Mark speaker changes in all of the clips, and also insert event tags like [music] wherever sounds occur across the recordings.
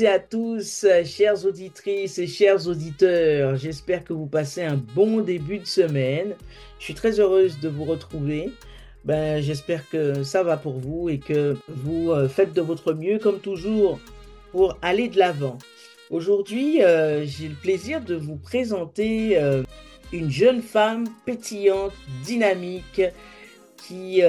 Speaker 1: Et à tous, chères auditrices et chers auditeurs. J'espère que vous passez un bon début de semaine. Je suis très heureuse de vous retrouver. Ben, j'espère que ça va pour vous et que vous euh, faites de votre mieux, comme toujours, pour aller de l'avant. Aujourd'hui, euh, j'ai le plaisir de vous présenter euh, une jeune femme pétillante, dynamique, qui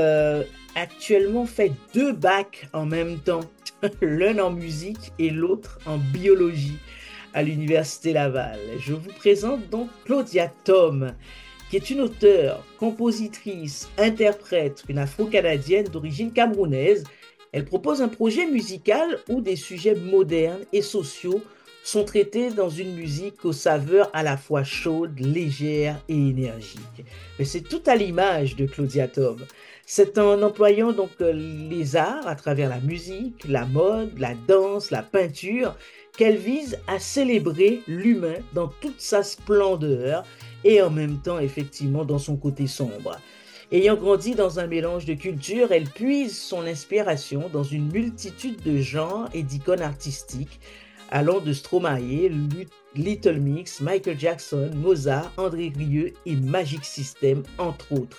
Speaker 1: actuellement fait deux bacs en même temps, [laughs] l'un en musique et l'autre en biologie à l'Université Laval. Je vous présente donc Claudia Tom, qui est une auteure, compositrice, interprète, une afro-canadienne d'origine camerounaise. Elle propose un projet musical où des sujets modernes et sociaux sont traités dans une musique aux saveurs à la fois chaudes, légères et énergiques. Mais c'est tout à l'image de Claudia Tom. C'est en employant donc euh, les arts à travers la musique, la mode, la danse, la peinture qu'elle vise à célébrer l'humain dans toute sa splendeur et en même temps effectivement dans son côté sombre. Ayant grandi dans un mélange de cultures, elle puise son inspiration dans une multitude de genres et d'icônes artistiques, allant de Stromae, Little Mix, Michael Jackson, Mozart, André Rieu et Magic System, entre autres.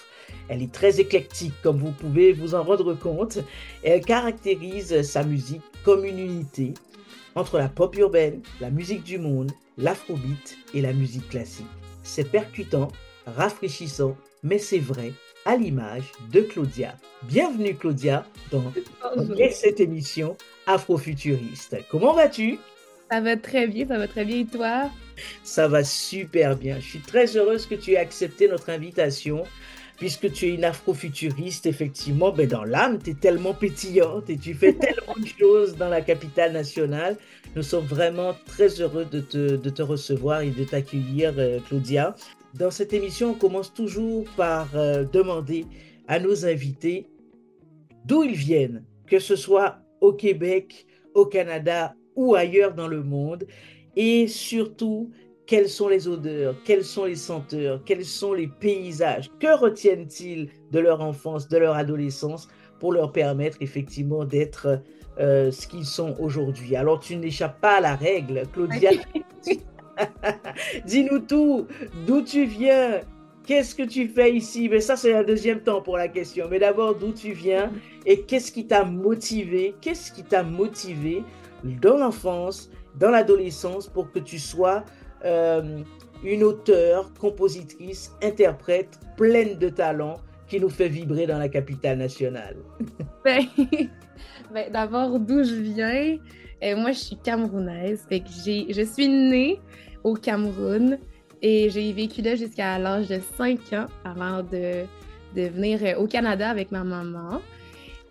Speaker 1: Elle est très éclectique, comme vous pouvez vous en rendre compte. Elle caractérise sa musique comme une unité entre la pop urbaine, la musique du monde, l'afrobeat et la musique classique. C'est percutant, rafraîchissant, mais c'est vrai, à l'image de Claudia. Bienvenue Claudia dans cette émission Afrofuturiste. Comment vas-tu?
Speaker 2: Ça va très bien, ça va très bien et toi?
Speaker 1: Ça va super bien. Je suis très heureuse que tu aies accepté notre invitation puisque tu es une afrofuturiste, effectivement, ben dans l'âme, tu es tellement pétillante et tu fais [laughs] tellement de choses dans la capitale nationale. Nous sommes vraiment très heureux de te, de te recevoir et de t'accueillir, euh, Claudia. Dans cette émission, on commence toujours par euh, demander à nos invités d'où ils viennent, que ce soit au Québec, au Canada ou ailleurs dans le monde, et surtout quelles sont les odeurs Quelles sont les senteurs Quels sont les paysages Que retiennent-ils de leur enfance, de leur adolescence pour leur permettre effectivement d'être euh, ce qu'ils sont aujourd'hui. Alors tu n'échappes pas à la règle, Claudia. [laughs] Dis-nous tout, d'où tu viens, qu'est-ce que tu fais ici? Mais ça, c'est un deuxième temps pour la question. Mais d'abord, d'où tu viens et qu'est-ce qui t'a motivé? Qu'est-ce qui t'a motivé dans l'enfance, dans l'adolescence pour que tu sois euh, une auteure, compositrice, interprète pleine de talent qui nous fait vibrer dans la capitale nationale. [laughs]
Speaker 2: Ben, [laughs] ben, d'abord, d'où je viens? Euh, moi, je suis camerounaise. Fait je suis née au Cameroun et j'ai vécu là jusqu'à l'âge de 5 ans avant de, de venir euh, au Canada avec ma maman.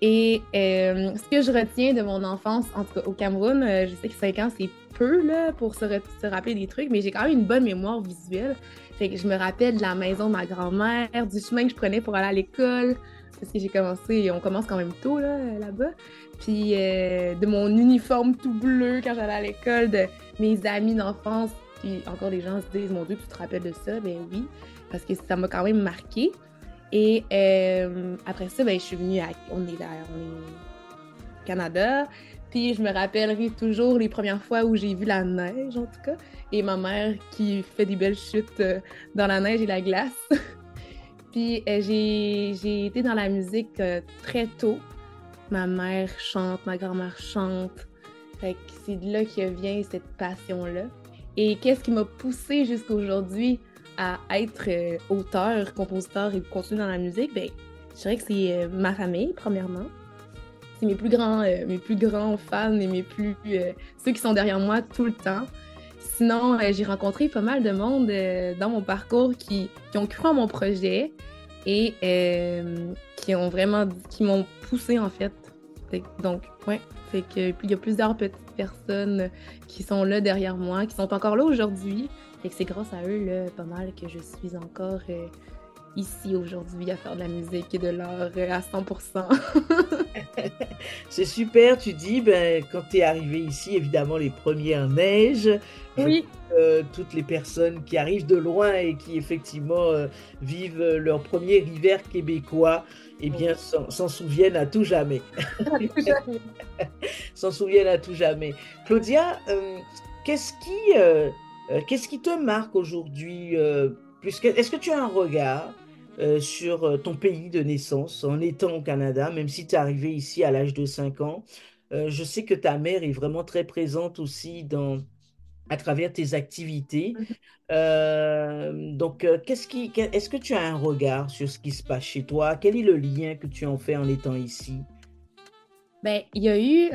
Speaker 2: Et ce que je retiens de mon enfance, en tout cas au Cameroun, je sais que 5 ans, c'est peu là, pour se, rappeler des trucs, mais j'ai quand même une bonne mémoire visuelle. Fait que je me rappelle de la maison de ma grand-mère, du chemin que je prenais pour aller à l'école, parce que j'ai commencé, on commence quand même tôt là, là-bas. Puis euh, de mon uniforme tout bleu quand j'allais à l'école, de mes amis d'enfance. Puis encore les gens se disent, mon Dieu, tu te rappelles de ça? Ben oui, parce que ça m'a quand même marqué. Et euh, après ça, ben, je suis venue à. On est là, on est au Canada. Puis je me rappellerai toujours les premières fois où j'ai vu la neige, en tout cas, et ma mère qui fait des belles chutes euh, dans la neige et la glace. [laughs] Puis euh, j'ai été dans la musique très tôt. Ma mère chante, ma grand-mère chante. Fait que c'est de là que vient cette passion-là. Et qu'est-ce qui m'a poussée jusqu'à aujourd'hui à être auteur, compositeur et continuer dans la musique? Ben, je dirais que c'est ma famille, premièrement mes plus grands, euh, mes plus grands fans et mes plus euh, ceux qui sont derrière moi tout le temps. Sinon, euh, j'ai rencontré pas mal de monde dans mon parcours qui, ont cru en mon projet et qui ont vraiment qui m'ont poussé en fait. Donc, ouais, fait que il y a plusieurs petites personnes qui sont là derrière moi, qui sont encore là aujourd'hui. Que c'est grâce à eux là, pas mal que je suis encore ici aujourd'hui à faire de la musique et de l'art à 100%. [laughs]
Speaker 1: C'est super, tu dis, ben, quand tu es arrivé ici, évidemment, les premières neiges.
Speaker 2: Oui.
Speaker 1: Euh, toutes les personnes qui arrivent de loin et qui effectivement euh, vivent leur premier hiver québécois, eh bien, s'en souviennent [laughs] à tout jamais. s'en souviennent à tout jamais. Claudia, euh, qu'est-ce qui, qu'est-ce qui te marque aujourd'hui Est-ce que tu as un regard euh, sur euh, ton pays de naissance en étant au Canada, même si tu es arrivé ici à l'âge de 5 ans? Euh, je sais que ta mère est vraiment très présente aussi dans, à travers tes activités. Mm-hmm. donc, qu'est-ce qui, est-ce que tu as un regard sur ce qui se passe chez toi? Quel est le lien que tu en fais en étant ici?
Speaker 2: Ben, il y a eu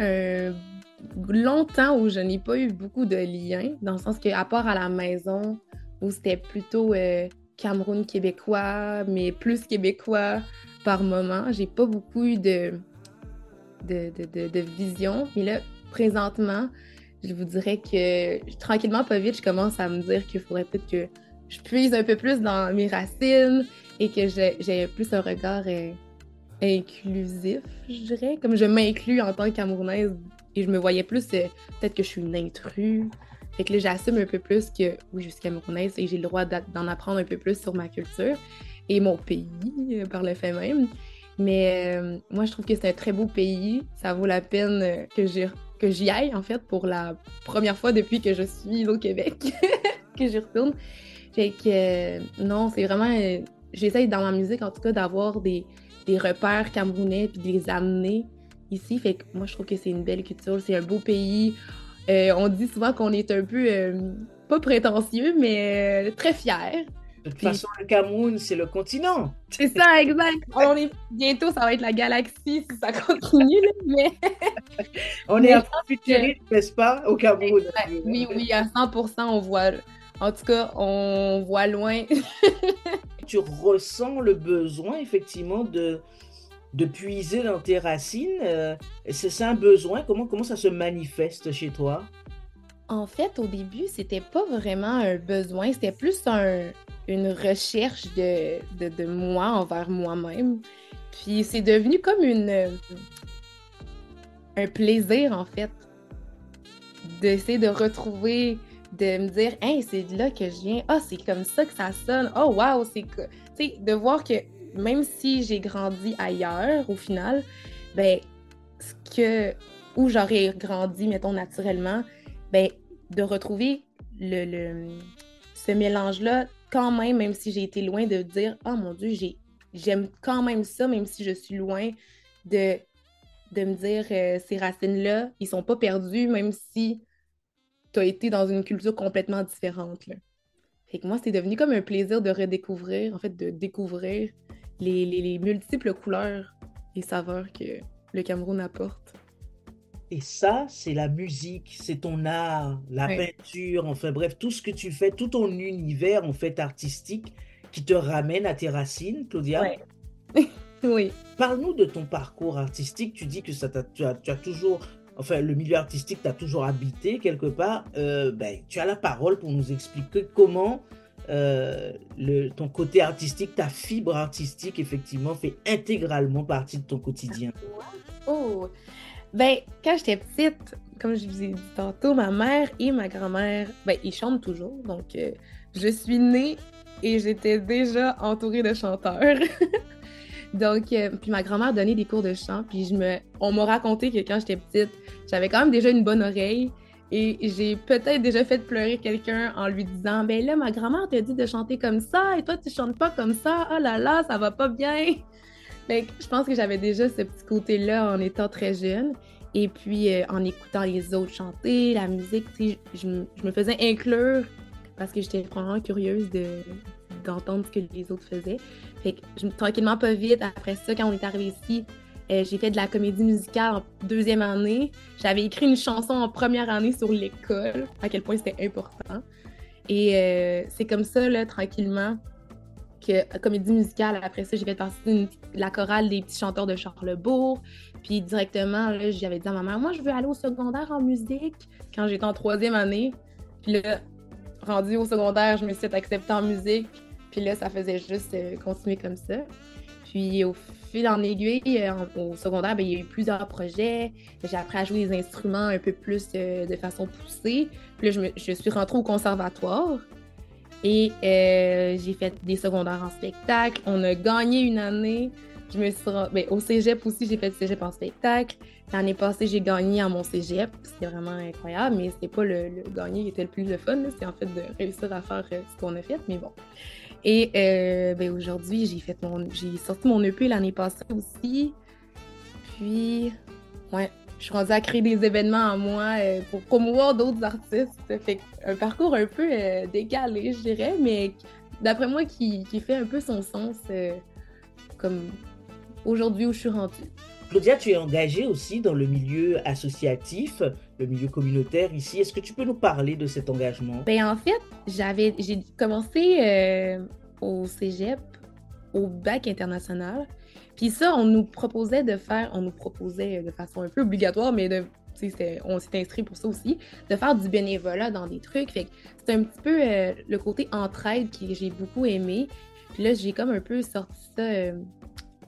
Speaker 2: longtemps où je n'ai pas eu beaucoup de liens, dans le sens qu'à part à la maison, où c'était plutôt Cameroun québécois, mais plus québécois par moment. J'ai pas beaucoup eu de, de, vision. Mais là, présentement, je vous dirais que tranquillement, pas vite, je commence à me dire qu'il faudrait peut-être que je puise un peu plus dans mes racines et que j'ai plus un regard euh, inclusif, je dirais. Comme je m'inclus en tant que Camerounaise et je me voyais plus, euh, peut-être que je suis une intruse fait que là, j'assume un peu plus que oui, je suis camerounaise et j'ai le droit d'en apprendre un peu plus sur ma culture et mon pays euh, par le fait même. Mais euh, moi, je trouve que c'est un très beau pays. Ça vaut la peine que j'y, que j'y aille, en fait, pour la première fois depuis que je suis au Québec, [laughs] que j'y retourne. Fait que non, c'est vraiment. J'essaye dans ma musique, en tout cas, d'avoir des, des repères camerounais puis de les amener ici. Fait que moi, je trouve que c'est une belle culture. C'est un beau pays. Euh, on dit souvent qu'on est un peu, euh, pas prétentieux, mais euh, très fier.
Speaker 1: De toute façon, le Cameroun, c'est le continent.
Speaker 2: C'est ça, exact. [laughs] On est bientôt, ça va être la galaxie si ça continue, mais. [laughs]
Speaker 1: on est un futuriste, n'est-ce pas, au Cameroun?
Speaker 2: Oui, oui, à 100%, on voit. En tout cas, on voit loin. [laughs]
Speaker 1: tu ressens le besoin, effectivement, de de puiser dans tes racines. Euh, c'est un besoin. Comment, comment ça se manifeste chez toi?
Speaker 2: En fait, au début, c'était pas vraiment un besoin, c'était plus un, une recherche de, de, moi envers moi-même. Puis c'est devenu comme une un plaisir, en fait, d'essayer de retrouver, de me dire, hey, c'est de là que je viens. Ah, c'est comme ça que ça sonne. Oh, wow, c'est. Tu sais, de voir que même si j'ai grandi ailleurs, au final, ben, ce que, où j'aurais grandi, mettons, naturellement, ben, de retrouver le, ce mélange-là, quand même, même si j'ai été loin de dire, oh mon Dieu, j'aime quand même ça, même si je suis loin de, de me dire, euh, ces racines-là, ils sont pas perdus, même si tu as été dans une culture complètement différente. Là. Fait que moi, c'est devenu comme un plaisir de redécouvrir, en fait, de découvrir les, multiples couleurs et saveurs que le Cameroun apporte.
Speaker 1: Et ça, c'est la musique, c'est ton art, la peinture, enfin bref, tout ce que tu fais, tout ton univers en fait artistique qui te ramène à tes racines, Claudia. [laughs]
Speaker 2: oui.
Speaker 1: Parle-nous de ton parcours artistique. Tu dis que ça tu, as, toujours, enfin, le milieu artistique t'a toujours habité quelque part. Euh, ben, tu as la parole pour nous expliquer comment euh, ton côté artistique, ta fibre artistique, effectivement, fait intégralement partie de ton quotidien.
Speaker 2: Oh! Ben, quand j'étais petite, comme je vous ai dit tantôt, ma mère et ma grand-mère, ben, ils chantent toujours. Donc, euh, je suis née et j'étais déjà entourée de chanteurs. [laughs] donc, euh, puis ma grand-mère donnait des cours de chant. Puis je me, on m'a raconté que quand j'étais petite, j'avais quand même déjà une bonne oreille. Et j'ai peut-être déjà fait pleurer quelqu'un en lui disant Ben là, ma grand-mère t'a dit de chanter comme ça et toi, tu chantes pas comme ça. Oh là là, ça va pas bien. Fait [laughs] je pense que j'avais déjà ce petit côté-là en étant très jeune. Et puis, euh, en écoutant les autres chanter, la musique, je, me faisais inclure parce que j'étais vraiment curieuse d'entendre ce que les autres faisaient. Fait que, tranquillement, pas vite, après ça, quand on est arrivé ici, euh, j'ai fait de la comédie musicale en deuxième année. J'avais écrit une chanson en première année sur l'école, à quel point c'était important. Et euh, c'est comme ça, là, tranquillement, que comédie musicale, après ça, j'ai fait partie de la chorale des petits chanteurs de Charlebourg. Puis directement, là, j'avais dit à ma mère, moi, je veux aller au secondaire en musique quand j'étais en troisième année. Puis là, rendu au secondaire, je me suis acceptée en musique. Puis là, ça faisait juste continuer comme ça. Puis au fil en aiguille, au secondaire, ben, il y a eu plusieurs projets. J'ai appris à jouer des instruments un peu plus de façon poussée. Puis là, je, je suis rentrée au conservatoire. Et euh, j'ai fait des secondaires en spectacle. On a gagné une année. Je me suis ben, au cégep aussi, j'ai fait du cégep en spectacle. L'année passée, j'ai gagné à mon cégep. C'était vraiment incroyable, mais c'était pas le, gagner qui était le plus le fun. C'est en fait de réussir à faire euh, ce qu'on a fait, mais bon. Et euh, ben, aujourd'hui, j'ai fait mon, j'ai sorti mon EP l'année passée aussi. Puis, ouais, je suis rendue à créer des événements à moi euh, pour promouvoir d'autres artistes. Fait un parcours un peu euh, décalé, je dirais, mais d'après moi, qui, fait un peu son sens comme aujourd'hui où je suis rendue.
Speaker 1: Claudia, tu es engagée aussi dans le milieu associatif, le milieu communautaire ici. Est-ce que tu peux nous parler de cet engagement?
Speaker 2: Ben, en fait, j'avais, j'ai commencé au cégep, au bac international. Puis ça, on nous proposait de faire, on nous proposait de façon un peu obligatoire, mais de, on s'est inscrit pour ça aussi, de faire du bénévolat dans des trucs. Fait c'est un petit peu euh, le côté entraide que j'ai beaucoup aimé. Puis là, j'ai comme un peu sorti ça euh,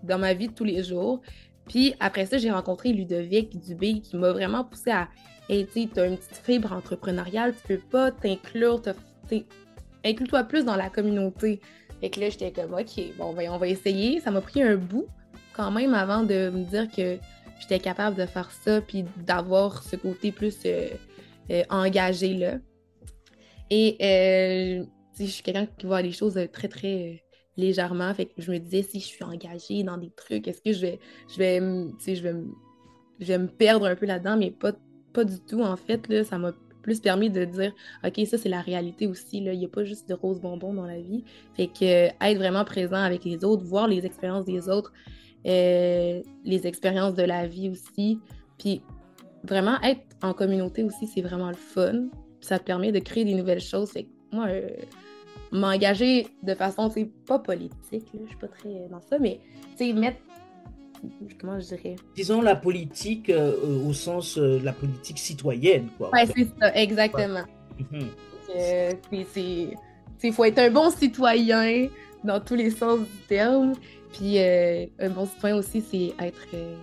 Speaker 2: dans ma vie de tous les jours. Puis après ça, j'ai rencontré Ludovic Dubé qui m'a vraiment poussé à Hey, tu as une petite fibre entrepreneuriale, tu peux pas t'inclure, inclus-toi plus dans la communauté. Fait que là, j'étais comme, OK, bon, on va essayer. Ça m'a pris un bout quand même avant de me dire que j'étais capable de faire ça puis d'avoir ce côté plus euh, euh, engagé là. Et euh, je suis quelqu'un qui voit les choses très très légèrement. Fait que je me disais si je suis engagée dans des trucs, est-ce que je vais je vais je vais je vais me perdre un peu là-dedans, mais pas, pas du tout en fait. Là, ça m'a plus permis de dire OK, ça c'est la réalité aussi. Là. Il n'y a pas juste de roses bonbons dans la vie. Fait que être vraiment présent avec les autres, voir les expériences des autres, euh, les expériences de la vie aussi. Puis vraiment être en communauté aussi, c'est vraiment le fun. Ça te permet de créer des nouvelles choses. Fait moi, euh, m'engager de façon, c'est pas politique, je suis pas très dans ça, mais tu sais, mettre comment je dirais
Speaker 1: Disons la politique euh, au sens de la politique citoyenne, quoi.
Speaker 2: Ouais, c'est ça, exactement. Ouais. Il faut être un bon citoyen dans tous les sens du terme. Puis euh, un bon citoyen aussi, c'est être. Euh,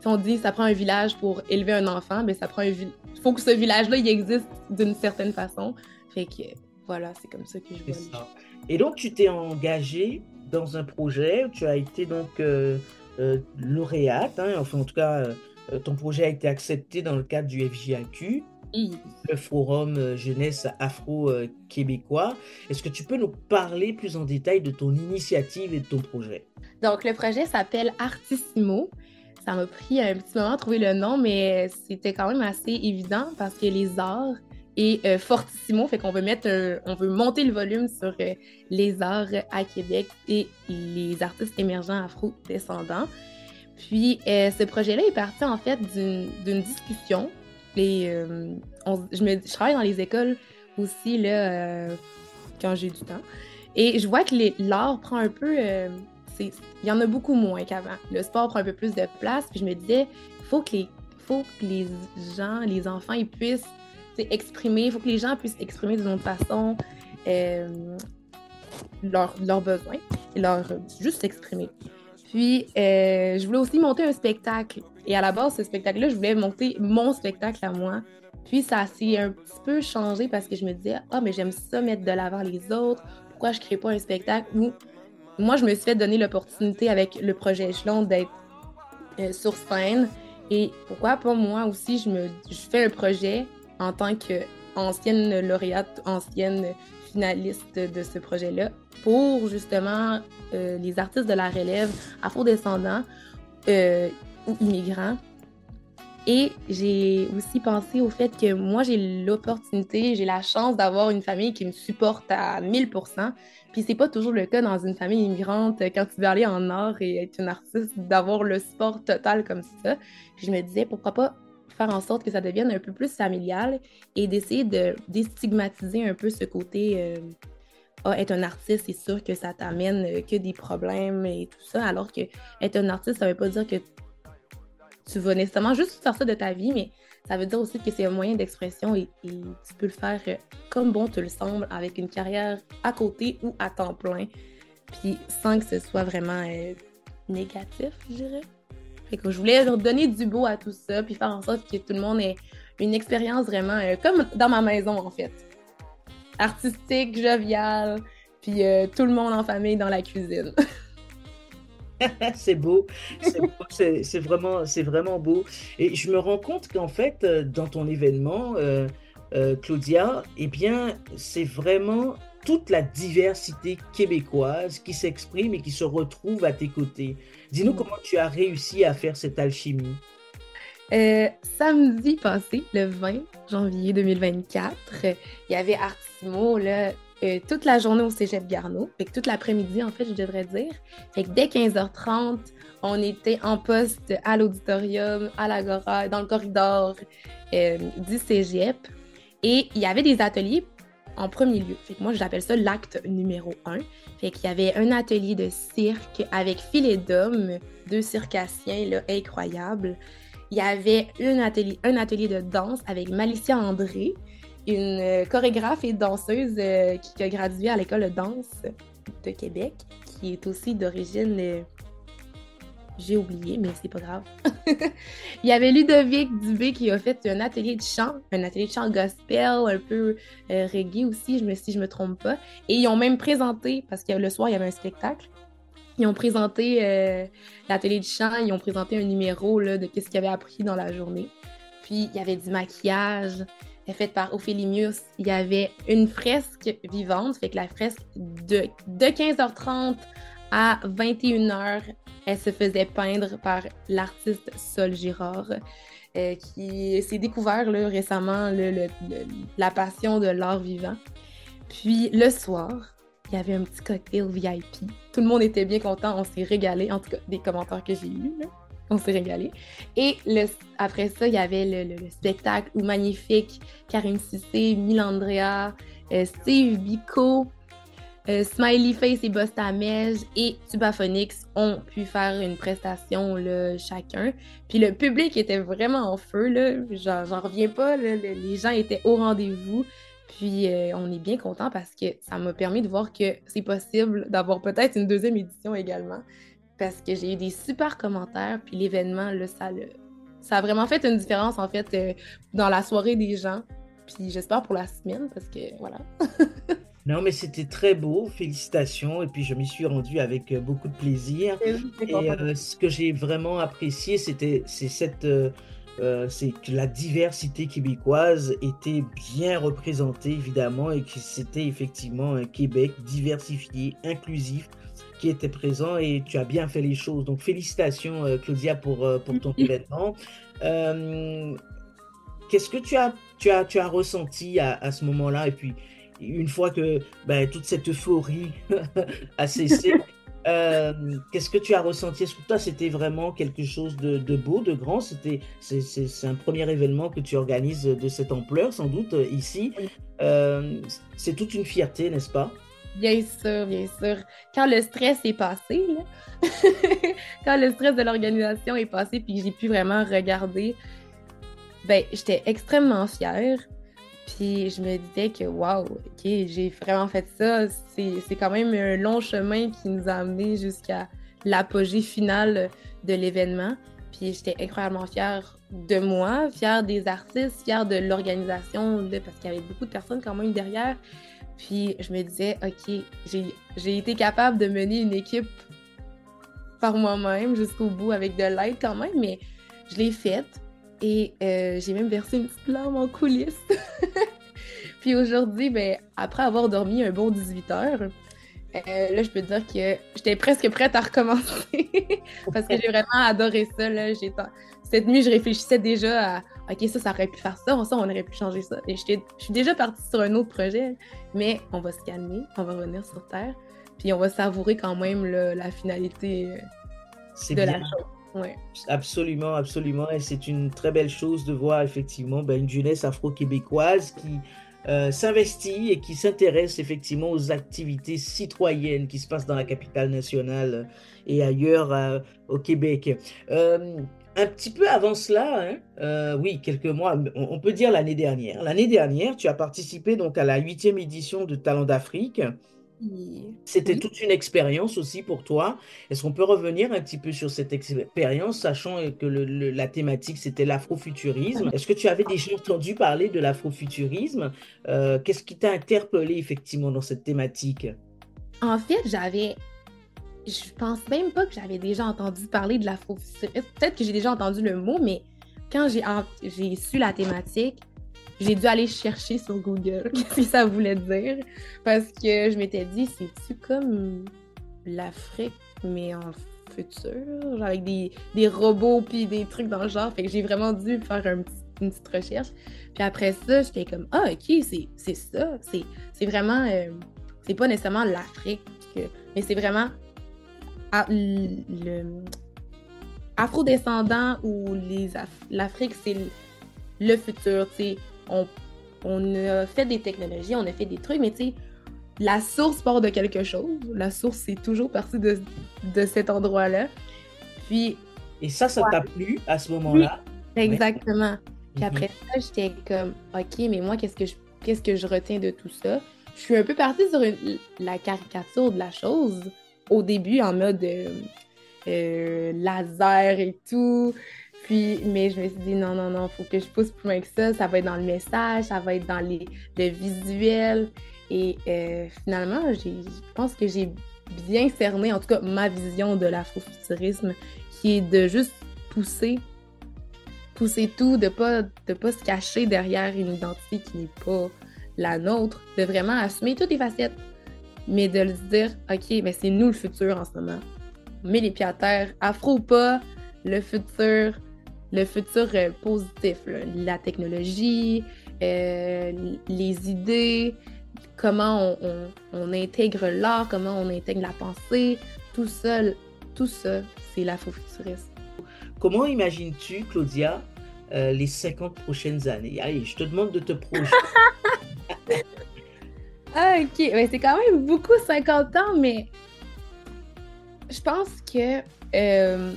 Speaker 2: si on dit ça prend un village pour élever un enfant, mais ben, ça prend un Il faut que ce village-là, il existe d'une certaine façon. Fait que voilà, c'est comme ça que je vois. Ça.
Speaker 1: Et donc, tu t'es engagé dans un projet, tu as été donc euh, lauréate, hein, enfin en tout cas, ton projet a été accepté dans le cadre du FJAQ le forum euh, jeunesse afro-québécois. Est-ce que tu peux nous parler plus en détail de ton initiative et de ton projet?
Speaker 2: Donc, le projet s'appelle Artissimo. Ça m'a pris un petit moment à trouver le nom, mais c'était quand même assez évident parce que les arts et euh, Fortissimo, fait qu'on veut mettre, on veut monter le volume sur euh, les arts à Québec et les artistes émergents afro-descendants. Puis, ce projet-là est parti en fait d'une discussion euh, je, travaille dans les écoles aussi, là, euh, quand j'ai du temps. Et je vois que l'art prend un peu. Euh, il y en a beaucoup moins qu'avant. Le sport prend un peu plus de place. Puis je me disais, il faut que les, faut que les gens, les enfants, ils puissent exprimer. Il faut que les gens puissent exprimer d'une autre façon leurs leur besoins. Et leur, juste s'exprimer. Puis, je voulais aussi monter un spectacle et à la base, ce spectacle-là, je voulais monter mon spectacle à moi. Puis ça s'est un petit peu changé parce que je me disais, ah, mais j'aime ça mettre de l'avant les autres. Pourquoi je crée pas un spectacle où moi, je me suis fait donner l'opportunité avec le projet Échelon d'être euh, sur scène. Et pourquoi pas moi aussi, je, me, je fais un projet en tant qu'ancienne lauréate, ancienne finaliste de ce projet-là pour justement euh, les artistes de la relève afro-descendants. Euh, immigrants. Et j'ai aussi pensé au fait que moi, j'ai l'opportunité, j'ai la chance d'avoir une famille qui me supporte à 1000% Puis c'est pas toujours le cas dans une famille immigrante quand tu veux aller en art et être une artiste, d'avoir le support total comme ça. je me disais, pourquoi pas faire en sorte que ça devienne un peu plus familial et d'essayer de déstigmatiser un peu ce côté euh, ah, être un artiste, c'est sûr que ça t'amène que des problèmes et tout ça, alors que être un artiste, ça veut pas dire que tu vas nécessairement juste faire ça de ta vie, mais ça veut dire aussi que c'est un moyen d'expression et, tu peux le faire euh, comme bon te le semble avec une carrière à côté ou à temps plein, puis sans que ce soit vraiment euh, négatif, je dirais. Je voulais donner du beau à tout ça, puis faire en sorte que tout le monde ait une expérience vraiment euh, comme dans ma maison en fait. Artistique, joviale, puis tout le monde en famille dans la cuisine. [laughs] [laughs]
Speaker 1: c'est beau, c'est vraiment, vraiment beau. Et je me rends compte qu'en fait, euh, dans ton événement, euh, euh, Claudia, eh bien, c'est vraiment toute la diversité québécoise qui s'exprime et qui se retrouve à tes côtés. Dis-nous mm. comment tu as réussi à faire cette alchimie.
Speaker 2: samedi passé, le 20 janvier 2024, il y avait Artimo, là, euh, toute la journée au Cégep Garneau, fait que toute l'après-midi, en fait, je devrais dire. Fait que dès 15h30, on était en poste à l'auditorium, à l'Agora, dans le corridor euh, du Cégep. Et il y avait des ateliers en premier lieu. Fait que moi, j'appelle ça l'acte numéro un. Fait qu'il y avait un atelier de cirque avec filet d'hommes, deux circassiens incroyables. Il y avait un atelier, un atelier de danse avec Malicia André, une euh, chorégraphe et danseuse euh, qui a gradué à l'école de danse de Québec, qui est aussi d'origine. Euh, j'ai oublié, mais c'est pas grave. [laughs] Il y avait Ludovic Dubé qui a fait un atelier de chant, un atelier de chant gospel, un peu reggae aussi, si je me trompe pas. Et ils ont même présenté, parce que le soir, il y avait un spectacle, ils ont présenté l'atelier de chant, ils ont présenté un numéro là, de ce qu'ils avaient appris dans la journée. Puis il y avait du maquillage, faite par Ophélie Mius, il y avait une fresque vivante, fait que la fresque de, de 15h30 à 21h, elle se faisait peindre par l'artiste Sol Girard, euh, qui s'est découvert là, récemment la passion de l'art vivant. Puis le soir, il y avait un petit cocktail VIP. Tout le monde était bien content, on s'est régalé, en tout cas des commentaires que j'ai eus on s'est régalé. Et le, après ça, il y avait le, spectacle où magnifique Karine Cissé, Milandrea, euh, Steve Biko, euh, Smiley Face et Bostamège et Tubaphonix ont pu faire une prestation chacun. Puis le public était vraiment en feu. J'en reviens pas, les gens étaient au rendez-vous. Puis euh, on est bien content parce que ça m'a permis de voir que c'est possible d'avoir peut-être une deuxième édition également parce que j'ai eu des super commentaires, puis l'événement, ça a vraiment fait une différence, en fait, euh, dans la soirée des gens. Puis j'espère pour la semaine, parce que voilà. [laughs]
Speaker 1: non, mais c'était très beau, félicitations. Et puis je m'y suis rendue avec euh, beaucoup de plaisir. Et, euh, ce que j'ai vraiment apprécié, c'était c'est cette c'est que la diversité québécoise était bien représentée évidemment et que c'était effectivement un Québec diversifié, inclusif, qui était présent et tu as bien fait les choses. Donc félicitations euh, Claudia pour, euh, pour ton [laughs] événement. Euh, qu'est-ce que tu as, tu as, tu as ressenti à, ce moment-là? Et puis une fois que ben, toute cette euphorie [laughs] a cessé, qu'est-ce que tu as ressenti? Est-ce que toi c'était vraiment quelque chose de, de beau, de grand? C'était c'est un premier événement que tu organises de cette ampleur sans doute ici. c'est toute une fierté, n'est-ce pas?
Speaker 2: Bien sûr, bien sûr. Quand le stress est passé, [laughs] quand le stress de l'organisation est passé, puis j'ai pu vraiment regarder, ben, j'étais extrêmement fière. Puis je me disais que, waouh, ok, j'ai vraiment fait ça. C'est quand même un long chemin qui nous a amené jusqu'à l'apogée finale de l'événement. Puis j'étais incroyablement fière de moi, fière des artistes, fière de l'organisation, parce qu'il y avait beaucoup de personnes quand même derrière. Puis je me disais, OK, j'ai été capable de mener une équipe par moi-même jusqu'au bout avec de l'aide quand même, mais je l'ai faite et euh, j'ai même versé une petite larme en coulisses. [laughs] Puis aujourd'hui, ben, après avoir dormi un bon 18 heures, euh, là, je peux dire que j'étais presque prête à recommencer [laughs] parce que j'ai vraiment adoré ça. Là. Cette nuit, je réfléchissais déjà à OK, ça, ça aurait pu faire ça, ça, on aurait pu changer ça. Et je suis déjà partie sur un autre projet, mais on va se calmer, on va revenir sur Terre, puis on va savourer quand même la finalité euh, de la chose. Ouais.
Speaker 1: Absolument, absolument. Et c'est une très belle chose de voir effectivement ben, une jeunesse afro-québécoise qui euh, s'investit et qui s'intéresse effectivement aux activités citoyennes qui se passent dans la capitale nationale et ailleurs euh, au Québec. un petit peu avant cela, hein, euh, oui, quelques mois, on, peut dire l'année dernière. L'année dernière, tu as participé donc à la huitième édition de Talent d'Afrique. C'était toute une expérience aussi pour toi. Est-ce qu'on peut revenir un petit peu sur cette expérience, sachant que la thématique c'était l'afrofuturisme? Est-ce que tu avais déjà entendu parler de l'afrofuturisme? Euh, Qu'est-ce qui t'a interpellé effectivement dans cette thématique?
Speaker 2: En fait, j'avais je pense même pas que j'avais déjà entendu parler de l'afrofuturisme. Peut-être que j'ai déjà entendu le mot, mais quand j'ai su la thématique, j'ai dû aller chercher sur Google [laughs] ce que ça voulait dire. Parce que je m'étais dit, c'est-tu comme l'Afrique, mais en futur, avec des, robots puis des trucs dans le genre. Fait que j'ai vraiment dû faire une petite recherche. Puis après ça, j'étais comme, ah, ok, c'est ça. C'est vraiment, euh, c'est pas nécessairement l'Afrique, mais c'est vraiment le afro-descendant ou l'Afrique, c'est le, futur. On, on a fait des technologies, on a fait des trucs, mais tu sais, la source part de quelque chose. La source, c'est toujours partie de, de cet endroit-là. Puis.
Speaker 1: Et ça, ça t'a plu à ce moment-là?
Speaker 2: exactement. Puis après ça, j'étais comme, OK, mais moi, qu'est-ce que je, qu'est-ce que je retiens de tout ça? Je suis un peu partie sur la caricature de la chose au début en mode euh, euh, laser et tout. Puis, mais je me suis dit, non, non, non, faut que je pousse plus loin que ça. Ça va être dans le message, ça va être dans les, le visuel. Et euh, finalement, je pense que j'ai bien cerné, en tout cas, ma vision de l'afrofuturisme, qui est de juste pousser, pousser tout, de pas, de pas se cacher derrière une identité qui n'est pas la nôtre, de vraiment assumer toutes les facettes mais de le dire, OK, mais c'est nous le futur en ce moment. On met les pieds à terre, afro ou pas, le futur, le futur euh, positif, la technologie, euh, les idées, comment on, intègre l'art, comment on intègre la pensée, tout ça, tout ça, c'est l'afrofuturisme.
Speaker 1: Comment imagines-tu, Claudia, euh, les 50 prochaines années? Allez, je te demande de te projeter. [laughs] [laughs]
Speaker 2: Ah, ok. c'est quand même beaucoup 50 ans, mais je pense que euh,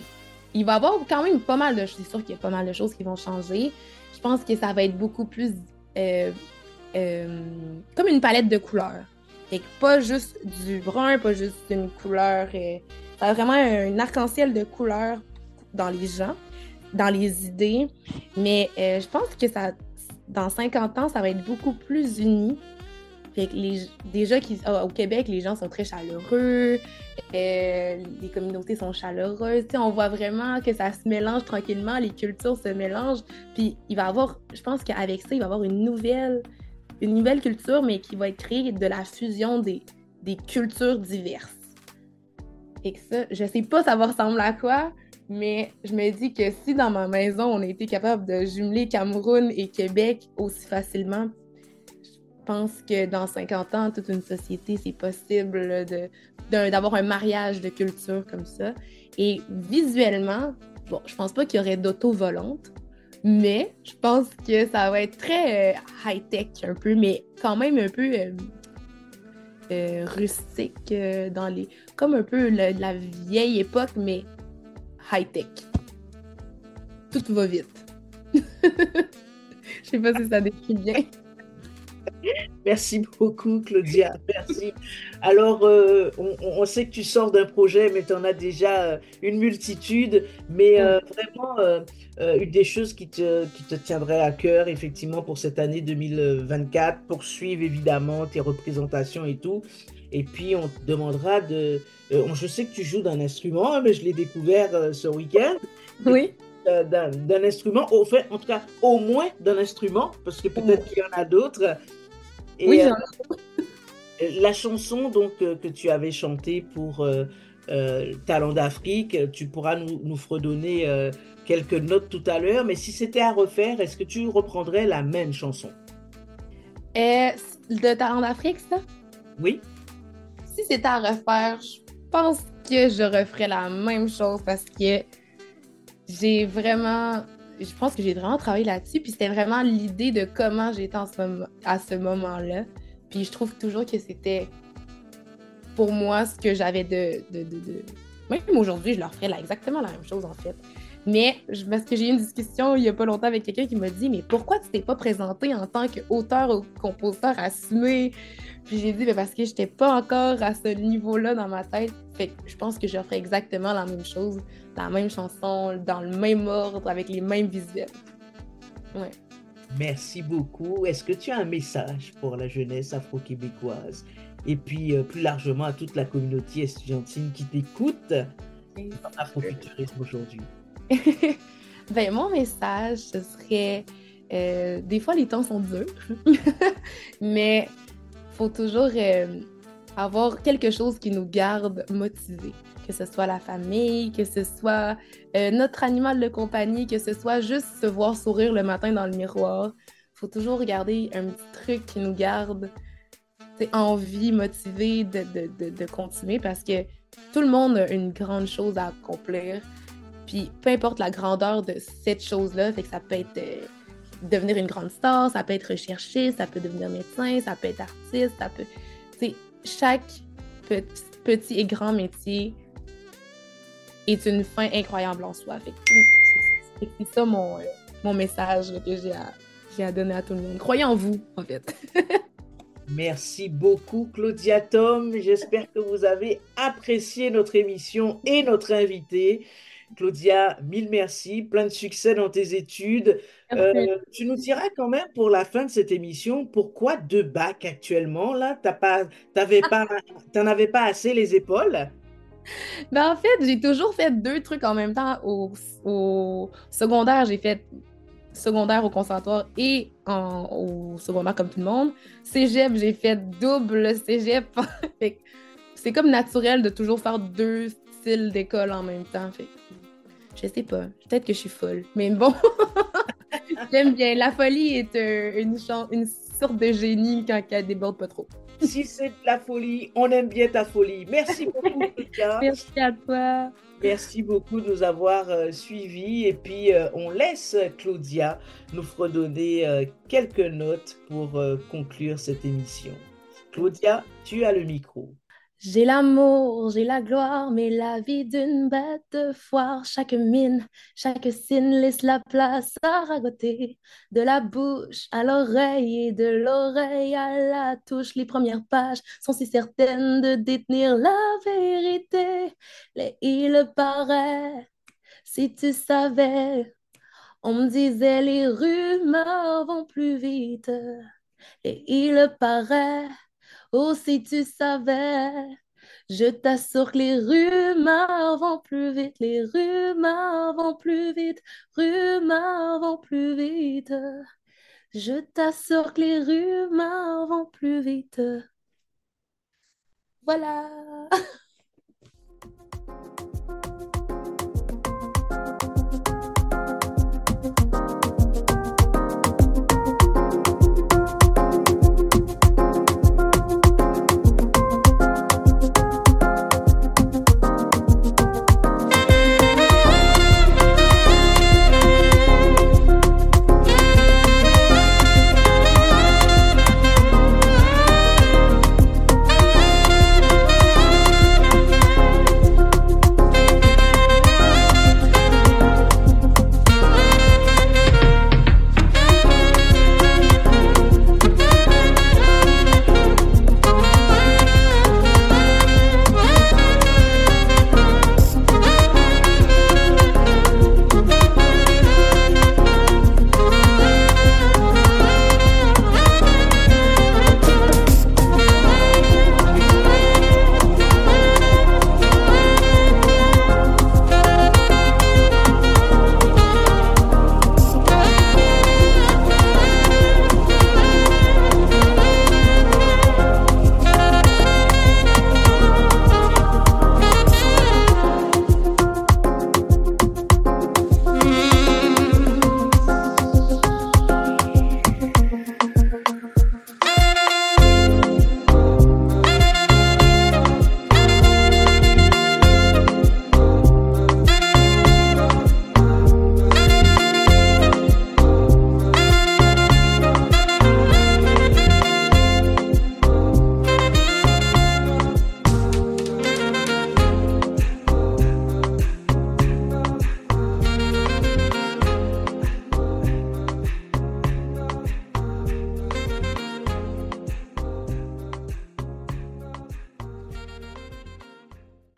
Speaker 2: il va y avoir quand même pas mal de choses. C'est sûr qu'il y a pas mal de choses qui vont changer. Je pense que ça va être beaucoup plus euh, euh, comme une palette de couleurs. Et pas juste du brun, pas juste une couleur. ça va vraiment un arc-en-ciel de couleurs dans les gens, dans les idées. Mais je pense que ça, dans 50 ans, ça va être beaucoup plus uni fait déjà au Québec, les gens sont très chaleureux, euh, les communautés sont chaleureuses. on voit vraiment que ça se mélange tranquillement, les cultures se mélangent. Puis il va avoir, je pense qu'avec ça, il va y avoir une nouvelle, une nouvelle culture, mais qui va être créée de la fusion des, des cultures diverses. Et que ça, je sais pas ça va ressembler à quoi, mais je me dis que si dans ma maison, on a été capable de jumeler Cameroun et Québec aussi facilement, je pense que dans 50 ans, toute une société, c'est possible d'avoir un mariage de culture comme ça. Et visuellement, bon, je pense pas qu'il y aurait d'auto-volante, mais je pense que ça va être très euh, high-tech un peu, mais quand même un peu euh, euh, rustique dans les. comme un peu la vieille époque, mais high-tech. Tout va vite. [laughs] Je sais pas si ça décrit bien. [laughs]
Speaker 1: Merci beaucoup, Claudia. Merci. Alors, euh, on, sait que tu sors d'un projet, mais tu en as déjà euh, une multitude. Mais euh, vraiment, une des choses qui te, qui te tiendrait à cœur, effectivement, pour cette année 2024, poursuivre évidemment tes représentations et tout. Et puis, on te demandera de. je sais que tu joues d'un instrument, hein, mais je l'ai découvert ce week-end.
Speaker 2: Oui
Speaker 1: d'un instrument, au fait, en tout cas, au moins d'un instrument, parce que peut-être qu'il y en a d'autres.
Speaker 2: Oui, euh,
Speaker 1: La chanson donc euh, que tu avais chantée pour euh, Talent d'Afrique, tu pourras nous, nous fredonner quelques notes tout à l'heure, mais si c'était à refaire, est-ce que tu reprendrais la même chanson?
Speaker 2: De Talent d'Afrique, ça?
Speaker 1: Oui.
Speaker 2: Si c'était à refaire, je pense que je referais la même chose parce que j'ai vraiment je pense que j'ai vraiment travaillé là-dessus. Puis c'était vraiment l'idée de comment j'étais à ce moment-là. Puis je trouve toujours que c'était pour moi ce que j'avais de, Même aujourd'hui, je leur ferais exactement la même chose en fait. Mais je, parce que j'ai eu une discussion il n'y a pas longtemps avec quelqu'un qui m'a dit Mais pourquoi tu t'es pas présenté en tant qu'auteur ou compositeur assumé Puis j'ai dit Parce que je n'étais pas encore à ce niveau-là dans ma tête. Fait que je pense que je ferais exactement la même chose, la même chanson, dans le même ordre, avec les mêmes visuels. Ouais.
Speaker 1: Merci beaucoup. Est-ce que tu as un message pour la jeunesse afro-québécoise? Et puis euh, plus largement à toute la communauté estudiantine qui t'écoute dans Afrofuturisme aujourd'hui?
Speaker 2: Ben, mon message, ce serait euh, des fois les temps sont durs, [laughs] mais il faut toujours euh, avoir quelque chose qui nous garde motivés. Que ce soit la famille, que ce soit euh, notre animal de compagnie, que ce soit juste se voir sourire le matin dans le miroir. Il faut toujours regarder un petit truc qui nous garde envie, motivé de, de, de, continuer parce que tout le monde a une grande chose à accomplir. Puis peu importe la grandeur de cette chose-là, fait que ça peut être euh, devenir une grande star, ça peut être recherché, ça peut devenir médecin, ça peut être artiste, ça peut. sais, chaque petit, et grand métier est une fin incroyable en soi. Fait c'est ça mon, euh, mon message que j'ai à, à donner à tout le monde. Croyez en vous, en fait. [laughs]
Speaker 1: Merci beaucoup, Claudia Tom. J'espère que vous avez apprécié notre émission et notre invité. Claudia, mille merci, plein de succès dans tes études. Euh, tu nous diras quand même pour la fin de cette émission pourquoi deux bacs actuellement là? T'as pas, t'avais pas, [laughs] t'en avais pas assez les épaules?
Speaker 2: Ben, en fait, j'ai toujours fait deux trucs en même temps. Au, au secondaire, j'ai fait secondaire au conservatoire et en, au secondaire comme tout le monde. Cégep, j'ai fait double cégep. [laughs] c'est comme naturel de toujours faire deux styles d'école en même temps. Fait je sais pas. Peut-être que je suis folle. Mais bon, [laughs] j'aime bien. La folie est euh, une, une sorte de génie quand elle déborde pas trop.
Speaker 1: si c'est de la folie, on aime bien ta folie. Merci beaucoup, [laughs]
Speaker 2: Merci à toi.
Speaker 1: Merci beaucoup de nous avoir euh, suivis. Et puis, euh, on laisse Claudia nous fredonner quelques notes pour conclure cette émission. Claudia, tu as le micro.
Speaker 2: J'ai l'amour, j'ai la gloire, mais la vie d'une bête foire. Chaque mine, chaque signe laisse la place à ragoter. De la bouche à l'oreille et de l'oreille à la touche, les premières pages sont si certaines de détenir la vérité. Les il paraît, si tu savais, on me disait les rumeurs vont plus vite. Et il paraît, Oh, si tu savais, je t'assure que les rumeurs vont plus vite, les rumeurs vont plus vite, rumeurs vont plus vite. Je t'assure que les rumeurs vont plus vite. Voilà. [laughs]